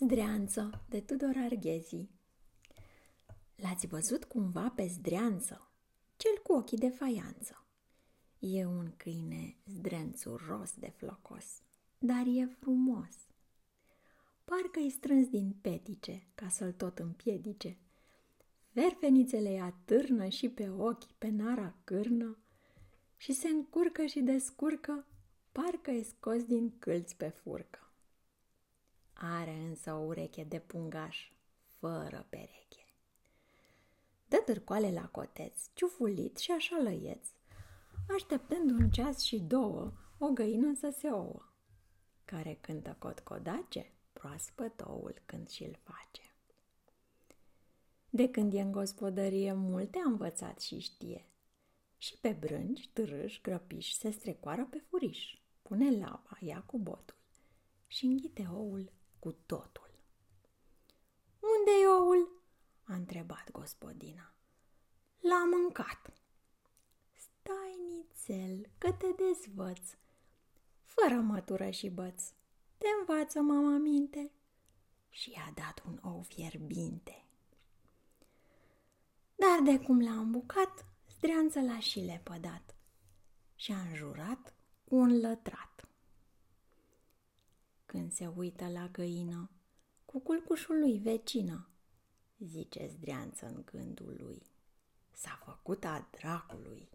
Zdreanță de Tudor Arghezi L-ați văzut cumva pe zdreanță? Cel cu ochii de faianță. E un câine zdrențuros de flocos, dar e frumos. Parcă-i strâns din petice, ca să-l tot împiedice. Verfenițele i atârnă și pe ochi, pe nara cârnă, și se încurcă și descurcă, parcă-i scos din câlți pe furcă. Are însă o ureche de pungaș, fără pereche. Dă târcoale la coteț, ciufulit și așa lăieț, așteptând un ceas și două, o găină să se ouă. Care cântă cotcodace, proaspăt oul când și-l face. De când e în gospodărie, multe a învățat și știe. Și pe brânci, târâși, grăpiși, se strecoară pe furiș. Pune lava, ia cu botul și înghite oul cu totul. unde e oul?" a întrebat gospodina. L-a mâncat. Stai nițel, că te dezvăț, fără mătură și băț. Te învață mama minte și i-a dat un ou fierbinte. Dar de cum l-a îmbucat, zdreanță l-a și lepădat și a înjurat cu un lătrat când se uită la găină, cu culcușul lui vecină, zice zdreanță în gândul lui. S-a făcut a dracului.